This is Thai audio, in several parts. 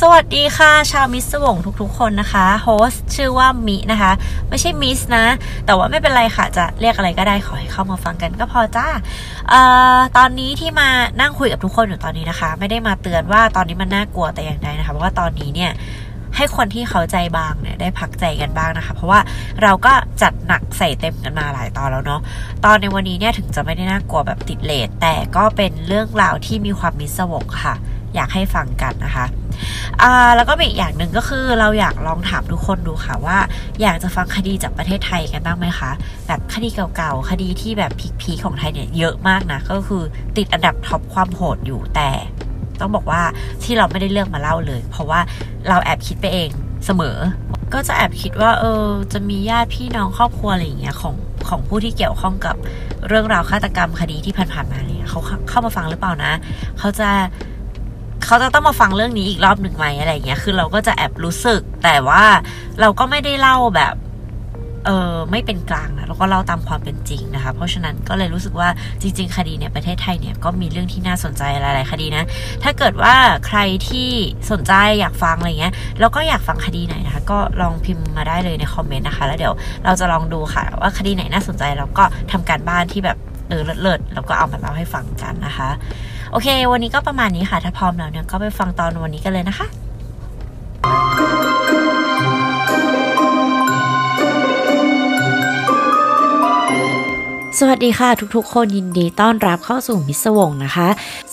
สวัสดีค่ะ ชาวมิสวงทุกๆคนนะคะโฮสชื่อว่ามินะคะ ไม่ใช่มิสนะ แต่ว่าไม่เป็นไรค่ะ จะเรียกอะไรก็ได้ขอให้เข้ามาฟังกันก็พอจ้าเอ่อตอนนี้ที่มานั่งคุยกับทุกคนอยู่ตอนนี้นะคะ ไม่ได้มาเตือนว่าตอนนี้มันน่ากลัวแต่อย่างใดนะคะ เพราะว่าตอนนี้เนี่ยให้คนที่เขาใจบางเนี่ยได้พักใจกันบ้างนะคะ เพราะว่าเราก็จัดหนักใส่เต็มกันมาหลายตอนแล้วเนาะตอนในวันนี้เนี่ยถึงจะไม่ได้น่ากลัวแบบติดเลทแต่ก็เป็นเรื่องราวที่มีความมิสวงค่ะ อยากให้ฟังกันนะคะแล้วก็อีกอย่างหนึ่งก็คือเราอยากลองถามทุกคนดูค่ะว่า อยากจะฟังคดีจากประเทศไทยกันบ้างไหมคะ แบบคดีเก่าๆ คดีที่แบบพีคๆของไทยเนี่ยเยอะมากนะ ก็คือติดอันดับท็อปความโหดอยู่แต่ ต้องบอกว่าที่เราไม่ได้เลือกมาเล่าเลย เพราะว่าเราแอบคิดไปเองเสมอ ก็จะแอบคิดว่าเออจะมีญาติพี่น้องครอบครัวอะไรอย่างเงี้ยของของผู้ที่เกี่ยวข้องกับเรื่องราวฆาตกรรมคดีที่ผ่านๆมาเนี่ยเขาเข้ามาฟังหรือเปล่านะ เขาจะ เขาจะต้องมาฟังเรื่องนี้อีกรอบหนึ่งไหมอะไรเงี้ย คือเราก็จะแอบรู้สึก แต่ว่าเราก็ไม่ได้เล่าแบบ เออไม่เป็นกลางนะแล้วก็เล่าตามความเป็นจริงนะคะ เพราะฉะนั้นก็เลยรู้สึกว่าจริง ๆ คดีเนี่ยประเทศไทยเนี่ยก็มีเรื่องที่น่าสนใจหลายๆคดีนะ ถ้าเกิดว่าใครที่สนใจอยากฟังอะไรเงี้ย แล้วก็อยากฟังคดีไหนนะคะ ก็ลองพิมพ์มาได้เลยในคอมเมนต์นะคะ แล้วเดี๋ยวเราจะลองดูค่ะ ว่าคดีไหนน่าสนใจแล้วก็ทำการบ้านที่แบบเออเลิศๆแล้วก็เอามาเล่าให้ฟังกันนะคะ โอเค วันนี้ก็ประมาณนี้ค่ะ ถ้าพร้อมแล้วเนี่ยก็ไปฟังตอนวันนี้กันเลยนะคะสวัสดีค่ะทุกๆ คนยินดีต้อนรับเข้าสู่มิสวงนะคะ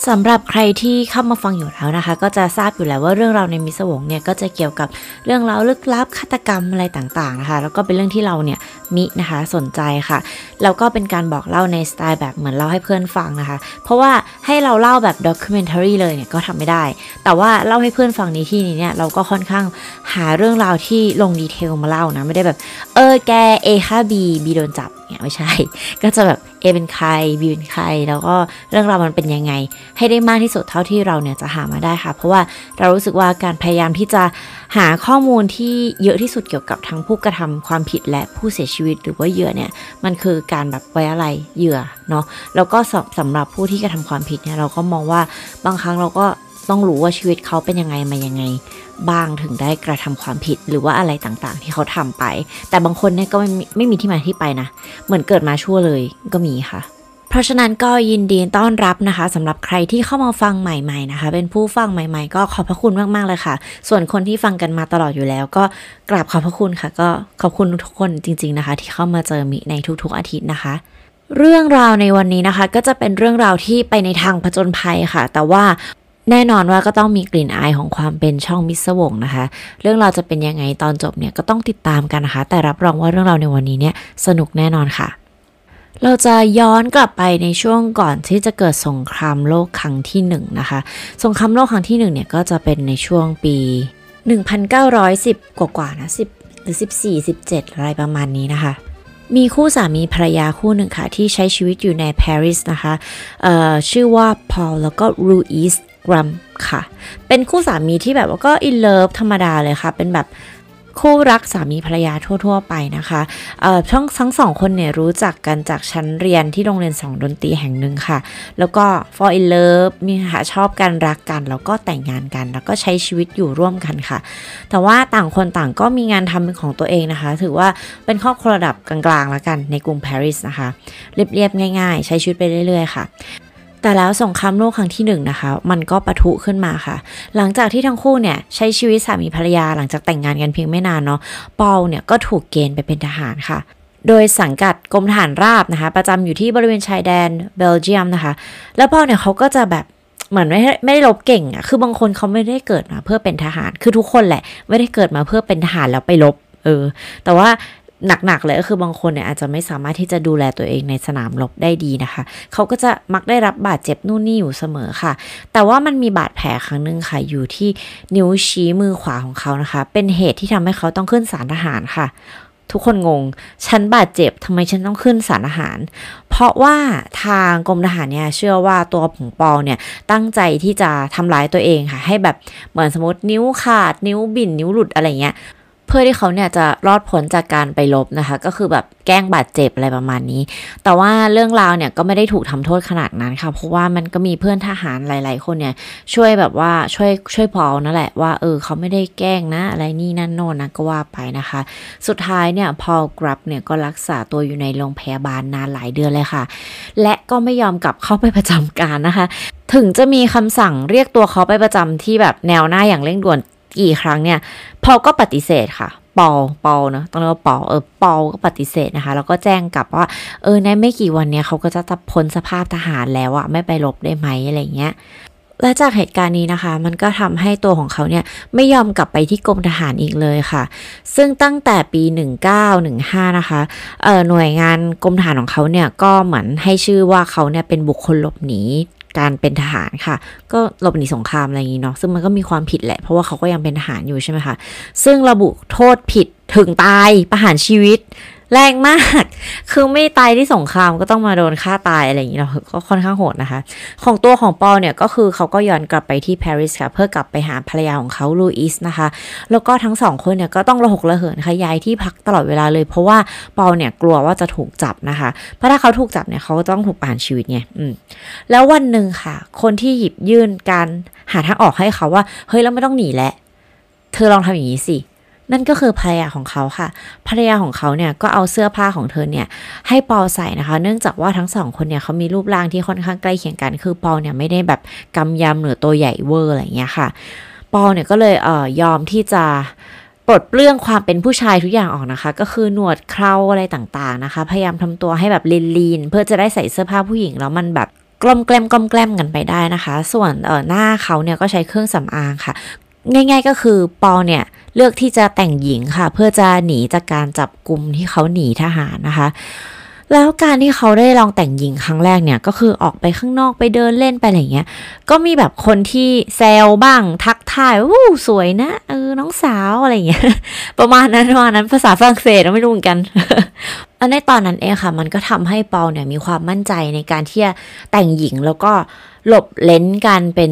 สำหรับใครที่เข้ามาฟังอยู่แล้วนะคะ ก็จะทราบอยู่แล้วว่าเรื่องราวในมิสวงเนี่ยก็จะเกี่ยวกับเรื่องราวลึกลับฆาตกรรมอะไรต่างๆนะคะ แล้วก็เป็นเรื่องที่เราเนี่ย มินะคะสนใจค่ะ แล้วก็เป็นการบอกเล่าในสไตล์แบบเหมือนเล่าให้เพื่อนฟังนะคะ เพราะว่าให้เราเล่าแบบ documentary เลยเนี่ยก็ทำไม่ได้ แต่ว่าเล่าให้เพื่อนฟังในที่นี้เนี่ยเราก็ค่อนข้างหาเรื่องราวที่ลง detail มาเล่านะ ไม่ได้แบบ เออแก A ฆ่า B B โดนจับเนี่ยไม่ใช่ ก็จะแบบ A เป็นใคร B เป็นใคร แล้วก็เรื่องราวมันเป็นยังไง ให้ได้มากที่สุดเท่าที่เราเนี่ยจะหามาได้ค่ะ เพราะว่าเรารู้สึกว่าการพยายามที่จะหาข้อมูลที่เยอะที่สุดเกี่ยวกับทั้งผู้กระทำความผิดและผู้เสียชีวิตหรือว่าเหยื่อเนี่ยมันคือการแบบไว้อะไรเหยื่อเนาะแล้วก็สำหรับผู้ที่กระทำความผิดเนี่ยเราก็มองว่าบางครั้งเราก็ ต้องรู้ว่าชีวิตเขาเป็นยังไงมายังไง บ้างถึงได้กระทำความผิดหรือว่าอะไรต่างๆ ที่เขาทำไป แต่บางคนเนี่ยก็ไม่ไม่มีที่มาที่ไปนะ เหมือนเกิดมาชั่วเลยก็มีค่ะเพราะฉะนั้นก็ยินดีต้อนรับนะคะสำหรับใครที่เข้ามาฟังใหม่ๆนะคะ เป็นผู้ฟังใหม่ๆ ก็ขอบพระคุณมากๆเลยค่ะ ส่วนคนที่ฟังกันมาตลอดอยู่แล้ว ก็กราบขอบพระคุณค่ะ ก็ขอบคุณทุกคนจริง ๆนะคะ ที่เข้ามาเจอมิในทุกๆอาทิตย์นะคะ เรื่องราวในวันนี้นะคะ ก็จะเป็นเรื่องราวที่ไปในทางผจญภัยค่ะ แต่ว่า แน่นอนว่าก็ต้องมีกลิ่นอายของความเป็นช่องมิสวงนะคะ เรื่องเราจะเป็นยังไงตอนจบเนี่ยก็ต้องติดตามกันนะคะ แต่รับรองว่าเรื่องเราในวันนี้เนี่ยสนุกแน่นอนค่ะ เราจะย้อนกลับไปในช่วงก่อนที่จะเกิดสงครามโลกครั้งที่1นนะคะ สงครามโลกครั้งที่1เนี่ยก็จะเป็นในช่วงปี 1910 กว่าๆนะ10หรือ 14 17 อะไรประมาณนี้นะคะมีคู่สามีภรรยาคู่หนึ่งค่ะ ที่ใช้ชีวิตอยู่ในปารีสนะคะชื่อว่าพอลแล้วก็รูอิส กรัมค่ะ เป็นคู่สามีที่แบบว่าก็อินเลิฟธรรมดาเลยค่ะ เป็นแบบคู่รักสามีภรรยาทั่ว ๆ ไปนะคะเอ่อทั้งทั้งสองคนเนี่ยรู้จักกันจากชั้นเรียนที่โรงเรียนสองดนตรีแห่งหนึ่งค่ะ แล้วก็ fall in love มีหาชอบกันรักกัน แล้วก็แต่งงานกัน แล้วก็ใช้ชีวิตอยู่ร่วมกันค่ะ แต่ว่าต่างคนต่างก็มีงานทำเป็นของตัวเองนะคะ ถือว่าเป็นครอบครัวระดับกลางๆแล้วกันในกรุงปารีสนะคะ เรียบๆง่าย ๆ ใช้ชีวิตไปเรื่อย ๆ ค่ะ แต่แล้วสงครามโลกครั้งที่1นนะคะ มันก็ปะทุขึ้นมาค่ะ หลังจากที่ทั้งคู่เนี่ยใช้ชีวิตสามีภรรยาหลังจากแต่งงานกันเพียงไม่นานเนาะปอลเนี่ยก็ถูกเกณฑ์ไปเป็นทหารค่ะ โดยสังกัดกรมทหารราบนะคะ ประจำอยู่ที่บริเวณชายแดนเบลเยียมนะคะ แล้วปอเนี่ยเขาก็จะแบบเหมือนไม่ไม่ได้ลบเก่งอะคือบางคนเขาไม่ได้เกิดมาเพื่อเป็นทหาร คือทุกคนแหละ ไม่ได้เกิดมาเพื่อเป็นทหารแล้วไปลบเออ แต่ว่า หนักๆเลยก็คือบางคนเนี่ยอาจจะไม่สามารถที่จะดูแลตัวเองในสนามรบได้ดีนะคะ เขาก็จะมักได้รับบาดเจ็บนู่นนี่อยู่เสมอค่ะ แต่ว่ามันมีบาดแผลครั้งหนึ่งค่ะ อยู่ที่นิ้วชี้มือขวาของเขานะคะ เป็นเหตุที่ทำให้เขาต้องขึ้นศาลทหารค่ะ ทุกคนงง ฉันบาดเจ็บทำไมฉันต้องขึ้นสารอาหาร เพราะว่าทางกรมทหารเนี่ยเชื่อว่าตัวผงปอเนี่ยตั้งใจที่จะทำร้ายตัวเองค่ะ ให้แบบเหมือนสมมตินิ้วขาดนิ้วบิ่นนิ้วหลุดอะไรเงี้ย เพื่อที่เขาเนี่ยจะรอดพ้นจากการไปลบนะคะ ก็คือแบบแกล้งบาดเจ็บอะไรประมาณนี้ แต่ว่าเรื่องราวเนี่ยก็ไม่ได้ถูกทำโทษขนาดนั้นค่ะ เพราะว่ามันก็มีเพื่อนทหารหลาย ๆ คนเนี่ย ช่วยแบบว่าช่วยช่วยพอลนั่นแหละว่าเออเขาไม่ได้แกล้งนะ อะไรนี่นั่นโน่นนะก็ว่าไปนะคะ สุดท้ายเนี่ยพอลกรับเนี่ยก็รักษาตัวอยู่ในโรงพยาบาลนานหลายเดือนเลยค่ะ และก็ไม่ยอมกลับเข้าไปประจำการนะคะ ถึงจะมีคำสั่งเรียกตัวเขาไปประจำที่แบบแนวหน้าอย่างเร่งด่วน กี่ครั้งเนี่ยพอก็ปฏิเสธค่ะปอปอเนาะต้องเรียกว่าปอเออปอก็ปฏิเสธนะคะ แล้วก็แจ้งกลับว่า เออในไม่กี่วันเนี้ยเขาก็จะพ้นสภาพทหารแล้วอะไม่ไปลบได้ไหมอะไรเงี้ยและจากเหตุการณ์นี้นะคะ มันก็ทำให้ตัวของเขาเนี่ยไม่ยอมกลับไปที่กรมทหารอีกเลยค่ะ ซึ่งตั้งแต่ปี 1915 นะคะเออหน่วยงานกรมทหารของเขาเนี่ยก็เหมือนให้ชื่อว่าเขาเนี่ยเป็นบุคคลหลบหนี การเป็นทหารค่ะ ก็หลบหนีสงครามอะไรอย่างนี้เนาะซึ่งมันก็มีความผิดแหละ เพราะว่าเขาก็ยังเป็นทหารอยู่ใช่ไหมคะ ซึ่งระบุโทษผิดถึงตายประหารชีวิต แรงมาก คือไม่ตายที่สงครามก็ต้องมาโดนฆ่าตายอะไรอย่างนี้เนาะก็ค่อนข้างโหดนะคะ ของตัวของปอเนี่ยก็คือเขาก็ย้อนกลับไปที่ปารีสค่ะ เพื่อกลับไปหาภรรยาของเขาลูอิสนะคะ แล้วก็ทั้งสองคนเนี่ยก็ต้องระหกระเหินค่ะย้ายที่พักตลอดเวลาเลย เพราะว่าปอเนี่ยกลัวว่าจะถูกจับนะคะ เพราะถ้าเขาถูกจับเนี่ยเขาต้องถูกประหารชีวิตไงอืมแล้ววันหนึ่งค่ะ คนที่หยิบยื่นการหาทางออกให้เขาว่า เฮ้ยเราไม่ต้องหนีแล้วเธอลองทำอย่างนี้สิ นั่นก็คือภรรยาของเขาค่ะ ภรรยาของเขาเนี่ยก็เอาเสื้อผ้าของเธอเนี่ยให้ปอใส่นะคะ เนื่องจากว่าทั้งสองคนเนี่ยเขามีรูปร่างที่ค่อนข้างใกล้เคียงกัน คือปอเนี่ยไม่ได้แบบกำยำหรือตัวใหญ่เวอร์อะไรเงี้ยค่ะ ปอเนี่ยก็เลยเอ่อยอมที่จะปลดเปลื้องความเป็นผู้ชายทุกอย่างออกนะคะ ก็คือหนวดเคราอะไรต่างๆนะคะ พยายามทำตัวให้แบบลีนๆเพื่อจะได้ใส่เสื้อผ้าผู้หญิงแล้วมันแบบกลมแกล้มกลมแกล้มกันไปได้นะคะ ส่วนเออหน้าเขาเนี่ยก็ใช้เครื่องสำอางค่ะ ง่าย ๆ ก็คือปอเนี่ยเลือกที่จะแต่งหญิงค่ะ เพื่อจะหนีจากการจับกลุ่มที่เขาหนีทหารนะคะ แล้วการที่เขาได้ลองแต่งหญิงครั้งแรกเนี่ย ก็คือออกไปข้างนอกไปเดินเล่นไปอะไรเงี้ย ก็มีแบบคนที่แซวบ้างทักทายอู้สวยนะเออน้องสาวอะไรเงี้ย ประมาณนั้นประมาณนั้นภาษาฝรั่งเศสไม่รู้เหมือนกันอันในตอนนั้นเองค่ะ มันก็ทำให้ปอเนี่ยมีความมั่นใจในการที่จะแต่งหญิงแล้วก็หลบเลนการเป็น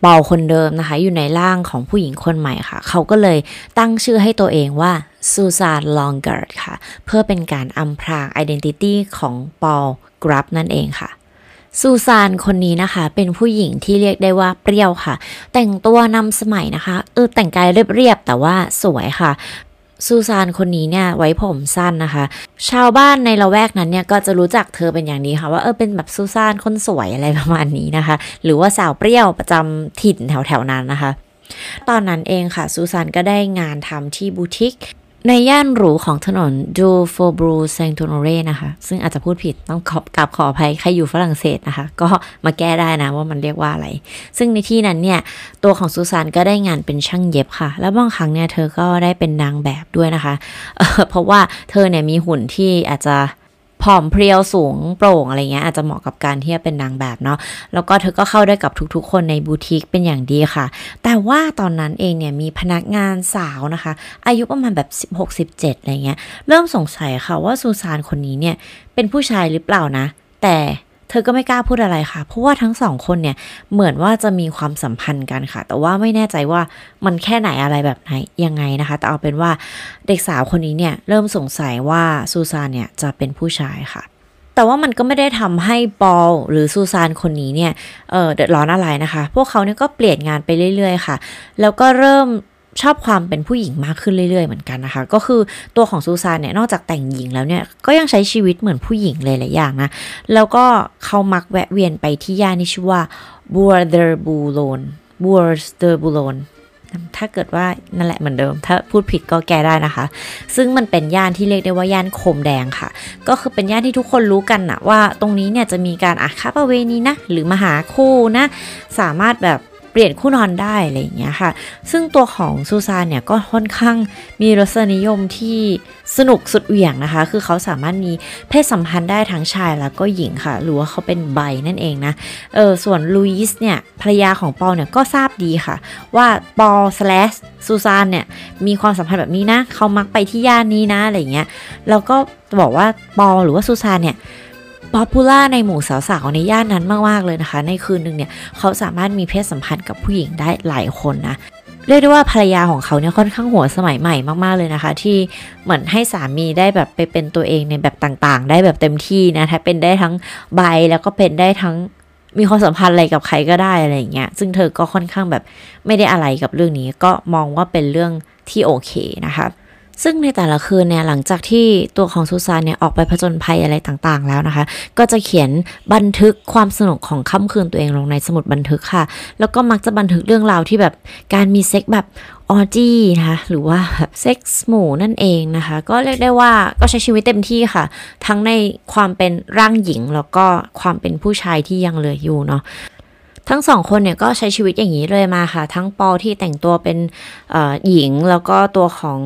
เปาคนเดิมนะคะ อยู่ในร่างของผู้หญิงคนใหม่ค่ะ เขาก็เลยตั้งชื่อให้ตัวเองว่าซูซานลองเกิร์ดค่ะ เพื่อเป็นการอำพราง identity ของปอกรับนั่นเองค่ะซูซานคนนี้นะคะ เป็นผู้หญิงที่เรียกได้ว่าเปรี้ยวค่ะ แต่งตัวนำสมัยนะคะเออแต่งกายเรียบๆแต่ว่าสวยค่ะ ซูซานคนนี้เนี่ยไว้ผมสั้นนะคะ ชาวบ้านในละแวกนั้นเนี่ยก็จะรู้จักเธอเป็นอย่างดีค่ะ ว่าเออเป็นแบบซูซานคนสวยอะไรประมาณนี้นะคะ หรือว่าสาวเปรี้ยวประจำถิ่นแถวๆนั้นนะคะ ตอนนั้นเองค่ะซูซานก็ได้งานทำที่บูติก ในย่านหรูของถนนดูโฟบรูเซงตูโนเรนะคะ ซึ่งอาจจะพูดผิดต้องขอบกราบขออภัยใครอยู่ฝรั่งเศสนะคะ ก็มาแก้ได้นะว่ามันเรียกว่าอะไร ซึ่งในที่นั้นเนี่ย ตัวของซูซานก็ได้งานเป็นช่างเย็บค่ะ แล้วบางครั้งเนี่ยเธอก็ได้เป็นนางแบบด้วยนะคะเเพราะว่าเธอเนี่ยมีหุ่นที่อาจจะ ผอมเพรียวสูงโปร่งอะไรเงี้ยอาจจะเหมาะกับการที่จะเป็นนางแบบเนาะแล้วก็เธอก็เข้าได้กับทุกๆ คนในบูติกเป็นอย่างดีค่ะ แต่ว่าตอนนั้นเองเนี่ยมีพนักงานสาวนะคะ อายุประมาณแบบ 16-17อะไรเงี้ยเริ่มสงสัยค่ะว่าซูซานคนนี้เนี่ยเป็นผู้ชายหรือเปล่านะ แต่ เธอก็ไม่กล้าพูดอะไรค่ะ เพราะว่าทั้งสองคนเนี่ยเหมือนว่าจะมีความสัมพันธ์กันค่ะ แต่ว่าไม่แน่ใจว่ามันแค่ไหนอะไรแบบไหนยังไงนะคะ แต่เอาเป็นว่าเด็กสาวคนนี้เนี่ยเริ่มสงสัยว่าซูซานเนี่ยจะเป็นผู้ชายค่ะแต่ว่ามันก็ไม่ได้ทำให้ปอลหรือซูซานคนนี้เนี่ยเเดือดร้อนอะไรนะคะ พวกเขาเนี่ยก็เปลี่ยนงานไปเรื่อยๆค่ะ แล้วก็เริ่ม ชอบความเป็นผู้หญิงมากขึ้นเรื่อยๆเหมือนกันนะคะ ก็คือตัวของซูซานเนี่ยนอกจากแต่งหญิงแล้วเนี่ยก็ยังใช้ชีวิตเหมือนผู้หญิงเลยหลายอย่างนะ แล้วก็เขามักแวะเวียนไปที่ย่านที่ชื่อว่าบัวเดอร์บูโลนบัวเดอร์บูโลนถ้าเกิดว่านั่นแหละเหมือนเดิม ถ้าพูดผิดก็แก้ได้นะคะ ซึ่งมันเป็นย่านที่เรียกได้ว่าย่านโคมแดงค่ะ ก็คือเป็นย่านที่ทุกคนรู้กันนะว่าตรงนี้เนี่ยจะมีการอาคาประเวณีนะ หรือมหาคู่นะ สามารถแบบ ปลี่ยนคู่นอนได้อะไรอย่างเงี้ยค่ะ ซึ่งตัวของซูซานเนี่ยก็ค่อนข้างมีรสนิยมที่สนุกสุดเหวี่ยงนะคะ คือเขาสามารถมีเพศสัมพันธ์ได้ทั้งชายแล้วก็หญิงค่ะ หรือว่าเขาเป็นใบนั่นเองนะ เออ ส่วนลุยส์เนี่ยภรรยาของปอเนี่ยก็ทราบดีค่ะ ว่าปอ slash ซูซานเนี่ยมีความสัมพันธ์แบบนี้นะ เขามักไปที่ย่านนี้นะอะไรเงี้ย แล้วก็บอกว่าปอหรือว่าซูซานเนี่ย popular ในหมู่สาวๆในย่านนั้นมากๆเลยนะคะ ในคืนหนึ่งเนี่ยเขาสามารถมีเพศสัมพันธ์กับผู้หญิงได้หลายคนนะเรียกได้ว่าภรรยาของเขาเนี่ยค่อนข้างหัวสมัยใหม่มากๆเลยนะคะ ที่เหมือนให้สามีได้แบบไปเป็นตัวเองในแบบต่างๆ ได้แบบเต็มที่นะถ้าเป็นได้ทั้งใบแล้วก็เป็นได้ทั้งมีความสัมพันธ์อะไรกับใครก็ได้อะไรอย่างเงี้ยซึ่งเธอก็ค่อนข้างแบบไม่ได้อะไรกับเรื่องนี้ก็มองว่าเป็นเรื่องที่โอเคนะคะ ซึ่งในแต่ละคืนเนี่ยหลังจากที่ตัวของซูซานเนี่ยออกไปผจญภัยอะไรต่างๆ แล้วนะคะ ก็จะเขียนบันทึกความสนุกของค่ำคืนตัวเองลงในสมุดบันทึกค่ะ แล้วก็มักจะบันทึกเรื่องราวที่แบบการมีเซ็กส์แบบ orgy นะคะหรือว่าเซ็กส์หมู่นั่นเองนะคะ ก็เรียกได้ว่าก็ใช้ชีวิตเต็มที่ค่ะ ทั้งในความเป็นร่างหญิงแล้วก็ความเป็นผู้ชายที่ยังเหลืออยู่เนาะทั้งสองคนเนี่ยก็ใช้ชีวิตอย่างนี้เลยมาค่ะ ทั้งปอที่แต่งตัวเป็นหญิงแล้วก็ตัวของ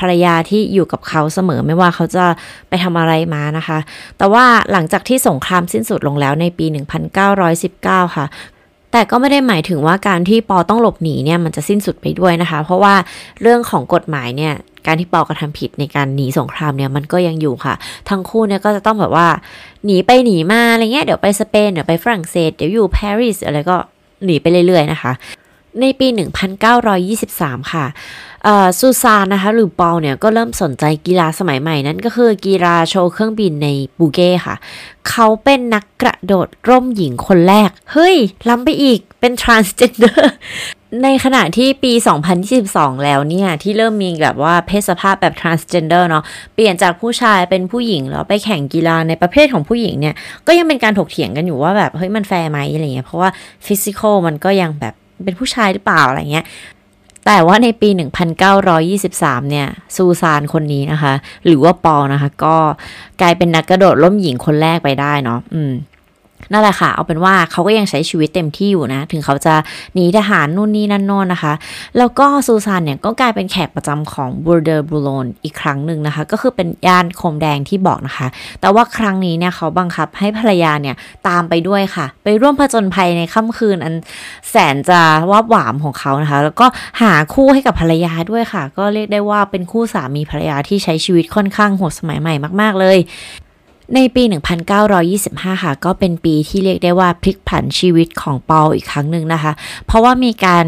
ภรรยาที่อยู่กับเขาเสมอไม่ว่าเขาจะไปทำอะไรมานะคะ แต่ว่าหลังจากที่สงครามสิ้นสุดลงแล้วในปี 1919 ค่ะแต่ก็ไม่ได้หมายถึงว่าการที่ปอต้องหลบหนีเนี่ยมันจะสิ้นสุดไปด้วยนะคะ เพราะว่าเรื่องของกฎหมายเนี่ยการที่ปอกระทำผิดในการหนีสงครามเนี่ยมันก็ยังอยู่ค่ะ ทั้งคู่เนี่ยก็จะต้องแบบว่าหนีไปหนีมาอะไรเงี้ยเดี๋ยวไปสเปนเดี๋ยวไปฝรั่งเศสเดี๋ยวอยู่ปารีสอะไรก็หนีไปเรื่อยๆนะคะ ในปี 1923 ค่ะซูซานนะคะหรือปอลเนี่ยก็เริ่มสนใจกีฬาสมัยใหม่นั้นก็คือกีฬาโชว์เครื่องบินในบูเก้ค่ะ เขาเป็นนักกระโดดร่มหญิงคนแรก เฮ้ย ล้ำไปอีกเป็น transgender ในขณะที่ปี 2022 แล้วเนี่ย ที่เริ่มมีแบบว่าเพศสภาพแบบ transgender เนาะเปลี่ยนจากผู้ชายเป็นผู้หญิงแล้วไปแข่งกีฬาในประเภทของผู้หญิงเนี่ย ก็ยังเป็นการถกเถียงกันอยู่ว่าแบบ เฮ้ยมันแฟร์ไหมอะไรเงี้ยเพราะว่า physical มันก็ยังแบบ เป็นผู้ชายหรือเปล่าอะไรเงี้ย แต่ว่าในปี 1923 เนี่ย ซูซานคนนี้นะคะ หรือว่าปอนะคะ ก็กลายเป็นนักกระโดดล่มหญิงคนแรกไปได้เนาะ อืม นั่นแหละค่ะ เอาเป็นว่าเขาก็ยังใช้ชีวิตเต็มที่อยู่นะ ถึงเขาจะหนีทหารนู่นนี่นั่นโน่นนะคะ แล้วก็ซูซานเนี่ยก็กลายเป็นแขกประจำของบูเดอร์บูโลนอีกครั้งหนึ่งนะคะ ก็คือเป็นย่านโคมแดงที่บอกนะคะ แต่ว่าครั้งนี้เนี่ยเขาบังคับให้ภรรยาเนี่ยตามไปด้วยค่ะ ไปร่วมผจญภัยในค่ำคืนอันแสนจะวาบหวามของเขานะคะ แล้วก็หาคู่ให้กับภรรยาด้วยค่ะ ก็เรียกได้ว่าเป็นคู่สามีภรรยาที่ใช้ชีวิตค่อนข้างโหดสมัยใหม่มาก ๆ เลย ในปี 1925 ค่ะ ก็เป็นปีที่เรียกได้ว่าพลิกผันชีวิตของปออีกครั้งหนึ่งนะคะ เพราะว่ามีการ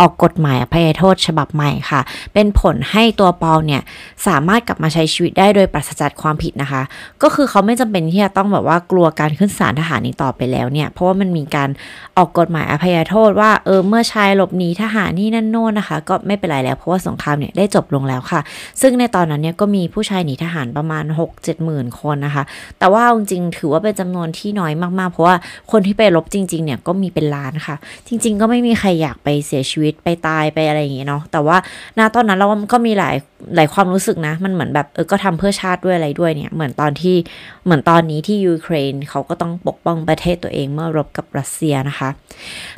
ออกกฎหมายอภัยโทษฉบับใหม่ค่ะ เป็นผลให้ตัวปอเนี่ยสามารถกลับมาใช้ชีวิตได้โดยปราศจากความผิดนะคะ ก็คือเขาไม่จำเป็นที่จะต้องแบบว่ากลัวการขึ้นศาลทหารนี้ต่อไปแล้วเนี่ย เพราะว่ามันมีการออกกฎหมายอภัยโทษว่าเออเมื่อชายหลบหนีทหารนี่นั่นโน่นนะคะ ก็ไม่เป็นไรแล้วเพราะว่าสงครามเนี่ยได้จบลงแล้วค่ะ ซึ่งในตอนนั้นเนี่ยก็มีผู้ชายหนีทหารประมาณ 6 7หมื่นคนนะคะ แต่ว่าจริงๆถือว่าเป็นจำนวนที่น้อยมากๆ เพราะว่าคนที่ไปรบจริงๆเนี่ยก็มีเป็นล้านค่ะ จริง ๆ ก็ไม่มีใครอยากไปเสียชีวิตไปตายไปอะไรอย่างเงี้ยเนาะแต่ว่าณตอนนั้นเราก็มีหลายหลายความรู้สึกนะ มันเหมือนแบบเออก็ทำเพื่อชาติด้วยอะไรด้วยเนี่ย เหมือนตอนที่เหมือนตอนนี้ที่ยูเครนเขาก็ต้องปกป้องประเทศตัวเองเมื่อรบกับรัสเซียนะคะ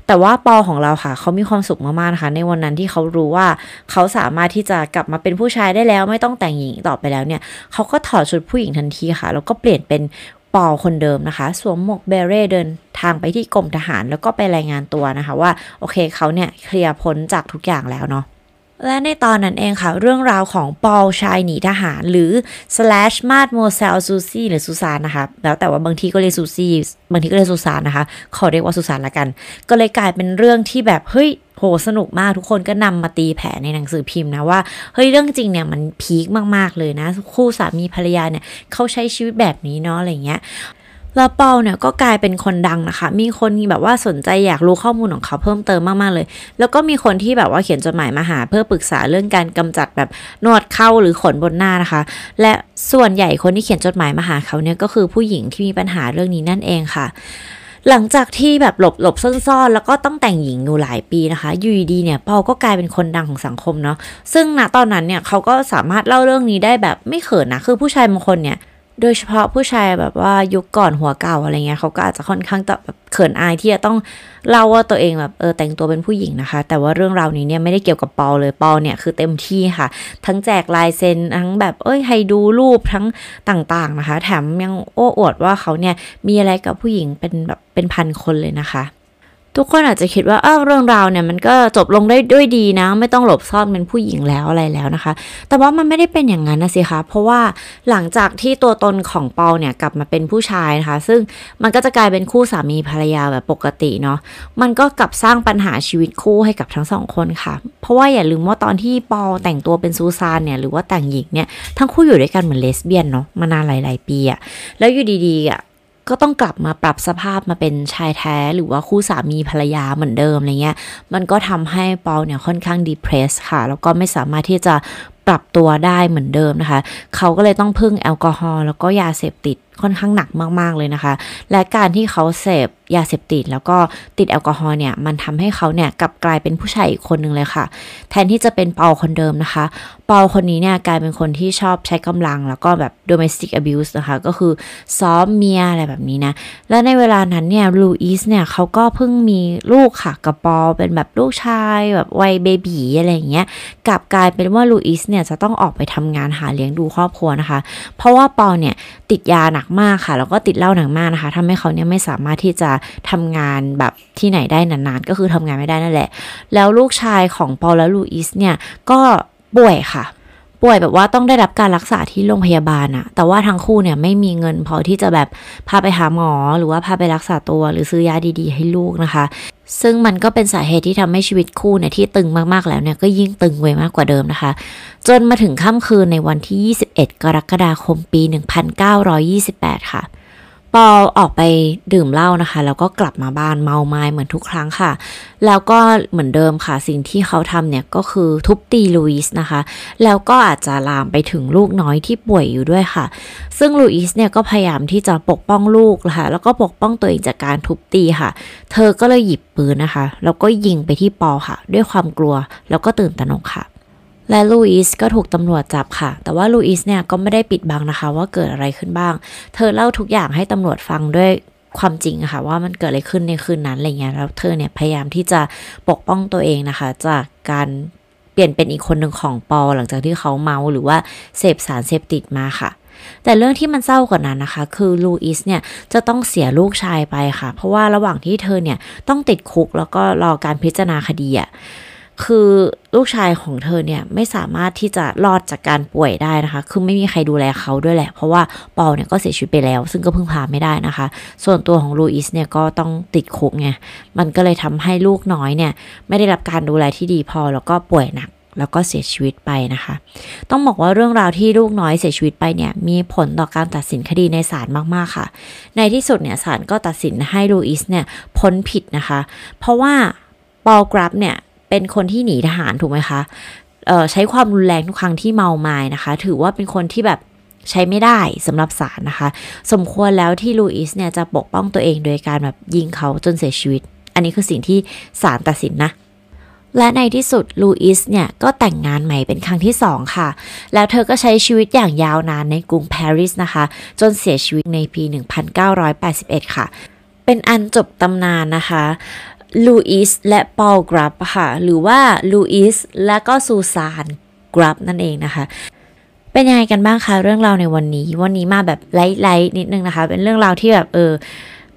แต่ว่าปอของเราค่ะเขามีความสุขมากๆนะคะ ในวันนั้นที่เขารู้ว่าเขาสามารถที่จะกลับมาเป็นผู้ชายได้แล้ว ไม่ต้องแต่งหญิงต่อไปแล้วเนี่ยเขาก็ถอดชุดผู้หญิงทันทีค่ะแล้วก็เปลี่ยนเป็น ปอลคนเดิมนะคะ สวมหมวกเบเร่เดินทางไปที่กรมทหารแล้วก็ไปรายงานตัวนะคะว่า โอเคเขาเนี่ยเคลียร์พ้นจากทุกอย่างแล้วเนาะ และในตอนนั้นเองค่ะ เรื่องราวของปอลชายหนีทหาร หรือ slash mademoiselle ซูซี่หรือซูซานนะคะ แล้วแต่ว่าบางทีก็เรียกซูซี่บางทีก็เรียกซูซานนะคะ ขอเรียกว่าซูซานละกัน ก็เลยกลายเป็นเรื่องที่แบบ เฮ้ยโหสนุกมากทุกคนก็นำมาตีแผ่ในหนังสือพิมพ์นะว่า เฮ้ย เรื่องจริงเนี่ยมันพีคมาก ๆ เลยนะ คู่สามีภรรยาเนี่ยเขาใช้ชีวิตแบบนี้เนาะอะไรเงี้ย แล้วเปาเนี่ยก็กลายเป็นคนดังนะคะ มีคนแบบว่าสนใจอยากรู้ข้อมูลของเขาเพิ่มเติมมากๆเลย แล้วก็มีคนที่แบบว่าเขียนจดหมายมาหา เพื่อปรึกษาเรื่องการกำจัดแบบนวดเข้าหรือขนบนหน้านะคะ และส่วนใหญ่คนที่เขียนจดหมายมาหาเขาเนี่ยก็คือผู้หญิงที่มีปัญหาเรื่องนี้นั่นเองค่ะหลังจากที่แบบหลบหลบซ่อนๆ แล้วก็ต้องแต่งหญิงอยู่หลายปีนะคะยูดีเนี่ยเปาก็กลายเป็นคนดังของสังคมเนาะซึ่งณตอนนั้นเนี่ยเขาก็สามารถเล่าเรื่องนี้ได้แบบไม่เขินนะคือผู้ชายบางคนเนี่ย โดยเฉพาะผู้ชายแบบว่ายุคก่อนหัวเก่าอะไรเงี้ยเขาก็อาจจะค่อนข้างแบบเขินอายที่จะต้องเล่าว่าตัวเองแบบเออแต่งตัวเป็นผู้หญิงนะคะ แต่ว่าเรื่องราวนี้เนี่ยไม่ได้เกี่ยวกับปอเลยปอเนี่ยคือเต็มที่ค่ะ ทั้งแจกลายเซ็นทั้งแบบเอ้ยให้ดูรูปทั้งต่างๆนะคะ แถมยังโอ้อวดว่าเขาเนี่ยมีอะไรกับผู้หญิงเป็นแบบเป็นพันคนเลยนะคะ ทุกคนอาจจะคิดว่าอ้าวเรื่องราวเนี่ยมันก็จบลงได้ด้วยดีนะ ไม่ต้องหลบซ่อนเป็นผู้หญิงแล้วอะไรแล้วนะคะ แต่ว่ามันไม่ได้เป็นอย่างนั้นนะสิคะ เพราะว่าหลังจากที่ตัวตนของปอเนี่ยกลับมาเป็นผู้ชายนะคะ ซึ่งมันก็จะกลายเป็นคู่สามีภรรยาแบบปกติเนาะมันก็กลับสร้างปัญหาชีวิตคู่ให้กับทั้งสองคนค่ะ เพราะว่าอย่าลืมว่าตอนที่ปอแต่งตัวเป็นซูซานเนี่ยหรือว่าแต่งหญิงเนี่ยทั้งคู่อยู่ด้วยกันเหมือนเลสเบี้ยนเนาะมานานหลาย ๆ ปีอะแล้วอยู่ดีๆอะ ก็ต้องกลับมาปรับสภาพมาเป็นชายแท้หรือว่าคู่สามีภรรยาเหมือนเดิมอะไรเงี้ย มันก็ทำให้ปอเนี่ยค่อนข้างดีเพรสค่ะ แล้วก็ไม่สามารถที่จะ ปรับตัวได้เหมือนเดิมนะคะ เขาก็เลยต้องพึ่งแอลกอฮอล์แล้วก็ยาเสพติดค่อนข้างหนักมาก ๆ เลยนะคะ และการที่เขาเสพยาเสพติด แล้วก็ติดแอลกอฮอล์เนี่ย มันทำให้เขาเนี่ยกลับกลายเป็นผู้ชายอีกคนหนึ่งเลยค่ะ แทนที่จะเป็นเปาคนเดิมนะคะ เปาคนนี้เนี่ยกลายเป็นคนที่ชอบใช้กำลัง แล้วก็แบบ domestic abuse นะคะ ก็คือซ้อมเมียอะไรแบบนี้นะ และในเวลานั้นเนี่ยลูอิสเนี่ยเขาก็เพิ่งมีลูกค่ะกับเปอเป็นแบบลูกชายแบบวัยเบบีอะไรอย่างเงี้ยกลับกลายเป็นว่าลูอิสเนี่ยจะต้องออกไปทำงานหาเลี้ยงดูครอบครัวนะคะ เพราะว่าปอเนี่ยติดยาหนักมากค่ะ แล้วก็ติดเหล้าหนักมากนะคะทำให้เขาเนี่ยไม่สามารถที่จะทำงานแบบที่ไหนได้นานๆ ก็คือทำงานไม่ได้นั่นแหละ แล้วลูกชายของปอและลูอิสเนี่ยก็ป่วยค่ะ ป่วยแบบว่าต้องได้รับการรักษาที่โรงพยาบาลอะแต่ว่าทั้งคู่เนี่ยไม่มีเงินพอที่จะแบบพาไปหาหมอหรือว่าพาไปรักษาตัวหรือซื้อยาดีๆ ให้ลูกนะคะ ซึ่งมันก็เป็นสาเหตุที่ทำให้ชีวิตคู่เนี่ยที่ตึงมากๆแล้วเนี่ยก็ยิ่งตึงไว้มากกว่าเดิมนะคะ จนมาถึงค่ำคืนในวันที่ 21 กรกฎาคมปี 1928 ค่ะ ปอออกไปดื่มเหล้านะคะ แล้วก็กลับมาบ้านเมาไม้เหมือนทุกครั้งค่ะ แล้วก็เหมือนเดิมค่ะ สิ่งที่เขาทำเนี่ยก็คือทุบตีลุยส์นะคะ แล้วก็อาจจะลามไปถึงลูกน้อยที่ป่วยอยู่ด้วยค่ะ ซึ่งลุยส์เนี่ยก็พยายามที่จะปกป้องลูกนะคะแล้วก็ปกป้องตัวเองจากการทุบตีค่ะ เธอก็เลยหยิบปืนนะคะ แล้วก็ยิงไปที่ปอค่ะ ด้วยความกลัวแล้วก็ตื่นตระหนกค่ะ และลูอิสก็ถูกตำรวจจับค่ะ แต่ว่าลูอิสเนี่ยก็ไม่ได้ปิดบังนะคะ ว่าเกิดอะไรขึ้นบ้าง เธอเล่าทุกอย่างให้ตำรวจฟังด้วยความจริงค่ะ ว่ามันเกิดอะไรขึ้นในคืนนั้นอะไรเงี้ยแล้วเธอเนี่ยพยายามที่จะปกป้องตัวเองนะคะ จากการเปลี่ยนเป็นอีกคนหนึ่งของปอ หลังจากที่เขาเมาหรือว่าเสพสารเสพติดมาค่ะ แต่เรื่องที่มันเศร้ากว่านั้นนะคะ คือลูอิสเนี่ยจะต้องเสียลูกชายไปค่ะ เพราะว่าระหว่างที่เธอเนี่ยต้องติดคุกแล้วก็รอการพิจารณาคดีอะ คือลูกชายของเธอเนี่ยไม่สามารถที่จะรอดจากการป่วยได้นะคะ คือไม่มีใครดูแลเขาด้วยแหละ เพราะว่าปอเนี่ยก็เสียชีวิตไปแล้ว ซึ่งก็พึ่งพาไม่ได้นะคะ ส่วนตัวของลูอิสเนี่ยก็ต้องติดคุกไง มันก็เลยทำให้ลูกน้อยเนี่ยไม่ได้รับการดูแลที่ดีพอแล้วก็ป่วยหนักแล้วก็เสียชีวิตไปนะคะ ต้องบอกว่าเรื่องราวที่ลูกน้อยเสียชีวิตไปเนี่ย มีผลต่อการตัดสินคดีในศาลมากๆค่ะ ในที่สุดเนี่ยศาลก็ตัดสินให้ลูอิสเนี่ยพ้นผิดนะคะ เพราะว่าปอลกราฟเนี่ย เป็นคนที่หนีทหารถูกไหมคะเอ่อใช้ความรุนแรงทุกครั้งที่เมาไม้นะคะ ถือว่าเป็นคนที่แบบใช้ไม่ได้สำหรับศาลนะคะ สมควรแล้วที่ลูอิสเนี่ยจะปกป้องตัวเองโดยการแบบยิงเขาจนเสียชีวิต อันนี้คือสิ่งที่ศาลตัดสินนะ และในที่สุดลูอิสเนี่ยก็แต่งงานใหม่เป็นครั้งที่สองค่ะ แล้วเธอก็ใช้ชีวิตอย่างยาวนานในกรุงปารีสนะคะ จนเสียชีวิตในปี 1981 ค่ะ เป็นอันจบตำนานนะคะ ลูอิสและปอลกรับค่ะ หรือว่าลูอิสและก็ซูซานกรับนั่นเองนะคะ เป็นยังไงกันบ้างคะเรื่องราวในวันนี้ วันนี้มาแบบไลท์ๆนิดนึงนะคะ เป็นเรื่องราวที่แบบเออ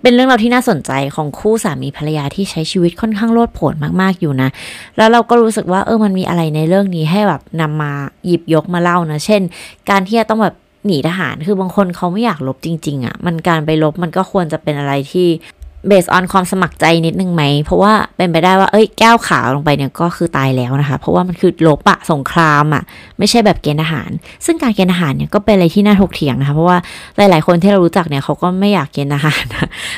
เป็นเรื่องราวที่น่าสนใจของคู่สามีภรรยาที่ใช้ชีวิตค่อนข้างโลดโผนมากๆอยู่นะ แล้วเราก็รู้สึกว่าเออมันมีอะไรในเรื่องนี้ให้แบบนำมาหยิบยกมาเล่านะ เช่น การที่จะต้องแบบหนีทหารคือบางคนเขาไม่อยากลบจริง ๆอะ่ะ มันการไปลบมันก็ควรจะเป็นอะไรที่ เบสออนความสมัครใจนิดนึงไหม เพราะว่าเป็นไปได้ว่า เอ้ยแก้วขาวลงไปเนี่ยก็คือตายแล้วนะคะ เพราะว่ามันคือลบอะสงครามอะไม่ใช่แบบเกณฑ์อาหาร ซึ่งการเกณฑ์อาหารเนี่ยก็เป็นอะไรที่น่าถกเถียงนะคะ เพราะว่าหลาย ๆ คนที่เรารู้จักเนี่ยเขาก็ไม่อยากเกณฑ์อาหาร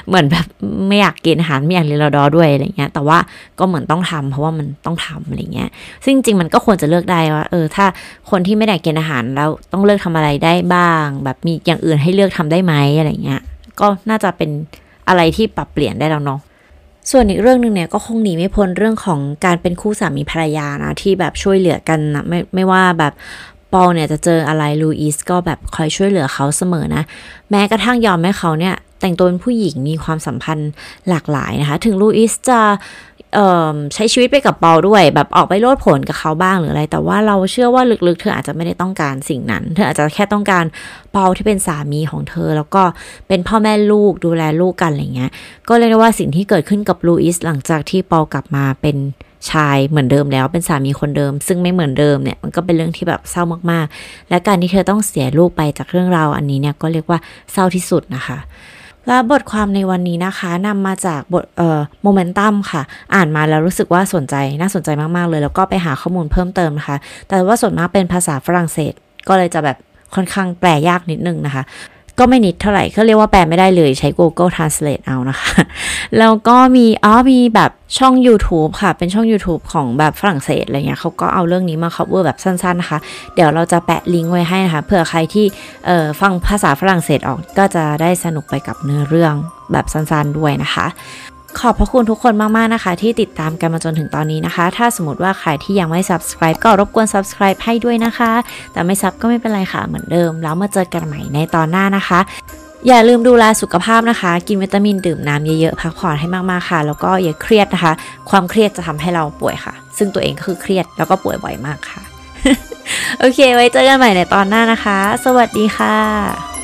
เหมือนแบบไม่อยากเกณฑ์อาหารไม่อยากเรียนรอดอด้วยอะไรเงี้ย แต่ว่าก็เหมือนต้องทำเพราะว่ามันต้องทำอะไรเงี้ย ซึ่งจริงมันก็ควรจะเลือกได้ว่า เออ ถ้าคนที่ไม่ได้เกณฑ์อาหารแล้วต้องเลือกทำอะไรได้บ้าง แบบมีอย่างอื่นให้เลือกทำได้ไหมอะไรเงี้ย ก็น่าจะเป็น อะไรที่ปรับเปลี่ยนได้แล้วเนาะส่วนอีกเรื่องหนึ่งเนี่ยก็คงหนีไม่พ้นเรื่องของการเป็นคู่สามีภรรยานะที่แบบช่วยเหลือกันนะไม่ไม่ว่าแบบปอลเนี่ยจะเจออะไรลูอิสก็แบบคอยช่วยเหลือเขาเสมอนะ แม้กระทั่งยอมให้เขาเนี่ยแต่งตัวเป็นผู้หญิงมีความสัมพันธ์หลากหลายนะคะ ถึงลูอิสจะ ใช้ชีวิตไปกับเปาด้วย แบบออกไปโลดผลกับเขาบ้างหรืออะไร แต่ว่าเราเชื่อว่าลึกๆ เธออาจจะไม่ได้ต้องการสิ่งนั้น เธออาจจะแค่ต้องการเปาที่เป็นสามีของเธอ แล้วก็เป็นพ่อแม่ลูกดูแลลูกกันอะไรเงี้ย ก็เรียกได้ว่าสิ่งที่เกิดขึ้นกับลูอิสหลังจากที่เปากลับมาเป็นชายเหมือนเดิมแล้วเป็นสามีคนเดิม ซึ่งไม่เหมือนเดิมเนี่ยมันก็เป็นเรื่องที่แบบเศร้ามากๆ และการที่เธอต้องเสียลูกไปจากเรื่องราวอันนี้เนี่ยก็เรียกว่าเศร้าที่สุดนะคะ และบทความในวันนี้นะคะนำมาจากบทเอ่อโมเมนตัมค่ะ อ่านมาแล้วรู้สึกว่าสนใจน่าสนใจมาก ๆ เลย แล้วก็ไปหาข้อมูลเพิ่มเติมนะคะ แต่ว่าส่วนมากเป็นภาษาฝรั่งเศส ก็เลยจะแบบค่อนข้างแปลยากนิดนึงนะคะ ก็ไม่นิดเท่าไหร่เขาเรียกว่าแปลไม่ได้เลยใช้ Google Translate เอานะคะ แล้วก็มีอ๋อมีแบบช่อง YouTube ค่ะ เป็นช่อง YouTube ของแบบฝรั่งเศสอะไรเงี้ยเขาก็เอาเรื่องนี้มา cover แบบสั้นๆนะคะ เดี๋ยวเราจะแปะลิงก์ไว้ให้นะคะเผื่อใครที่เอ่อฟังภาษาฝรั่งเศสออกก็จะได้สนุกไปกับเนื้อเรื่องแบบสั้นๆด้วยนะคะ ขอบพระคุณทุกคนมาก ๆ นะคะ ที่ติดตามกันมาจนถึงตอนนี้นะคะ ถ้าสมมติว่าใครที่ยังไม่ subscribe ก็รบกวน subscribe ให้ด้วยนะคะ แต่ไม่ซับก็ไม่เป็นไรค่ะเหมือนเดิม แล้วมาเจอกันใหม่ในตอนหน้านะคะ อย่าลืมดูแลสุขภาพนะคะ กินวิตามินดื่มน้ำเยอะ ๆ พักผ่อนให้มาก ๆ ค่ะ แล้วก็อย่าเครียดนะคะ ความเครียดจะทำให้เราป่วยค่ะ ซึ่งตัวเองก็คือเครียดแล้วก็ป่วยบ่อยมากค่ะ โอเค ไว้เจอกันใหม่ในตอนหน้านะคะ สวัสดีค่ะ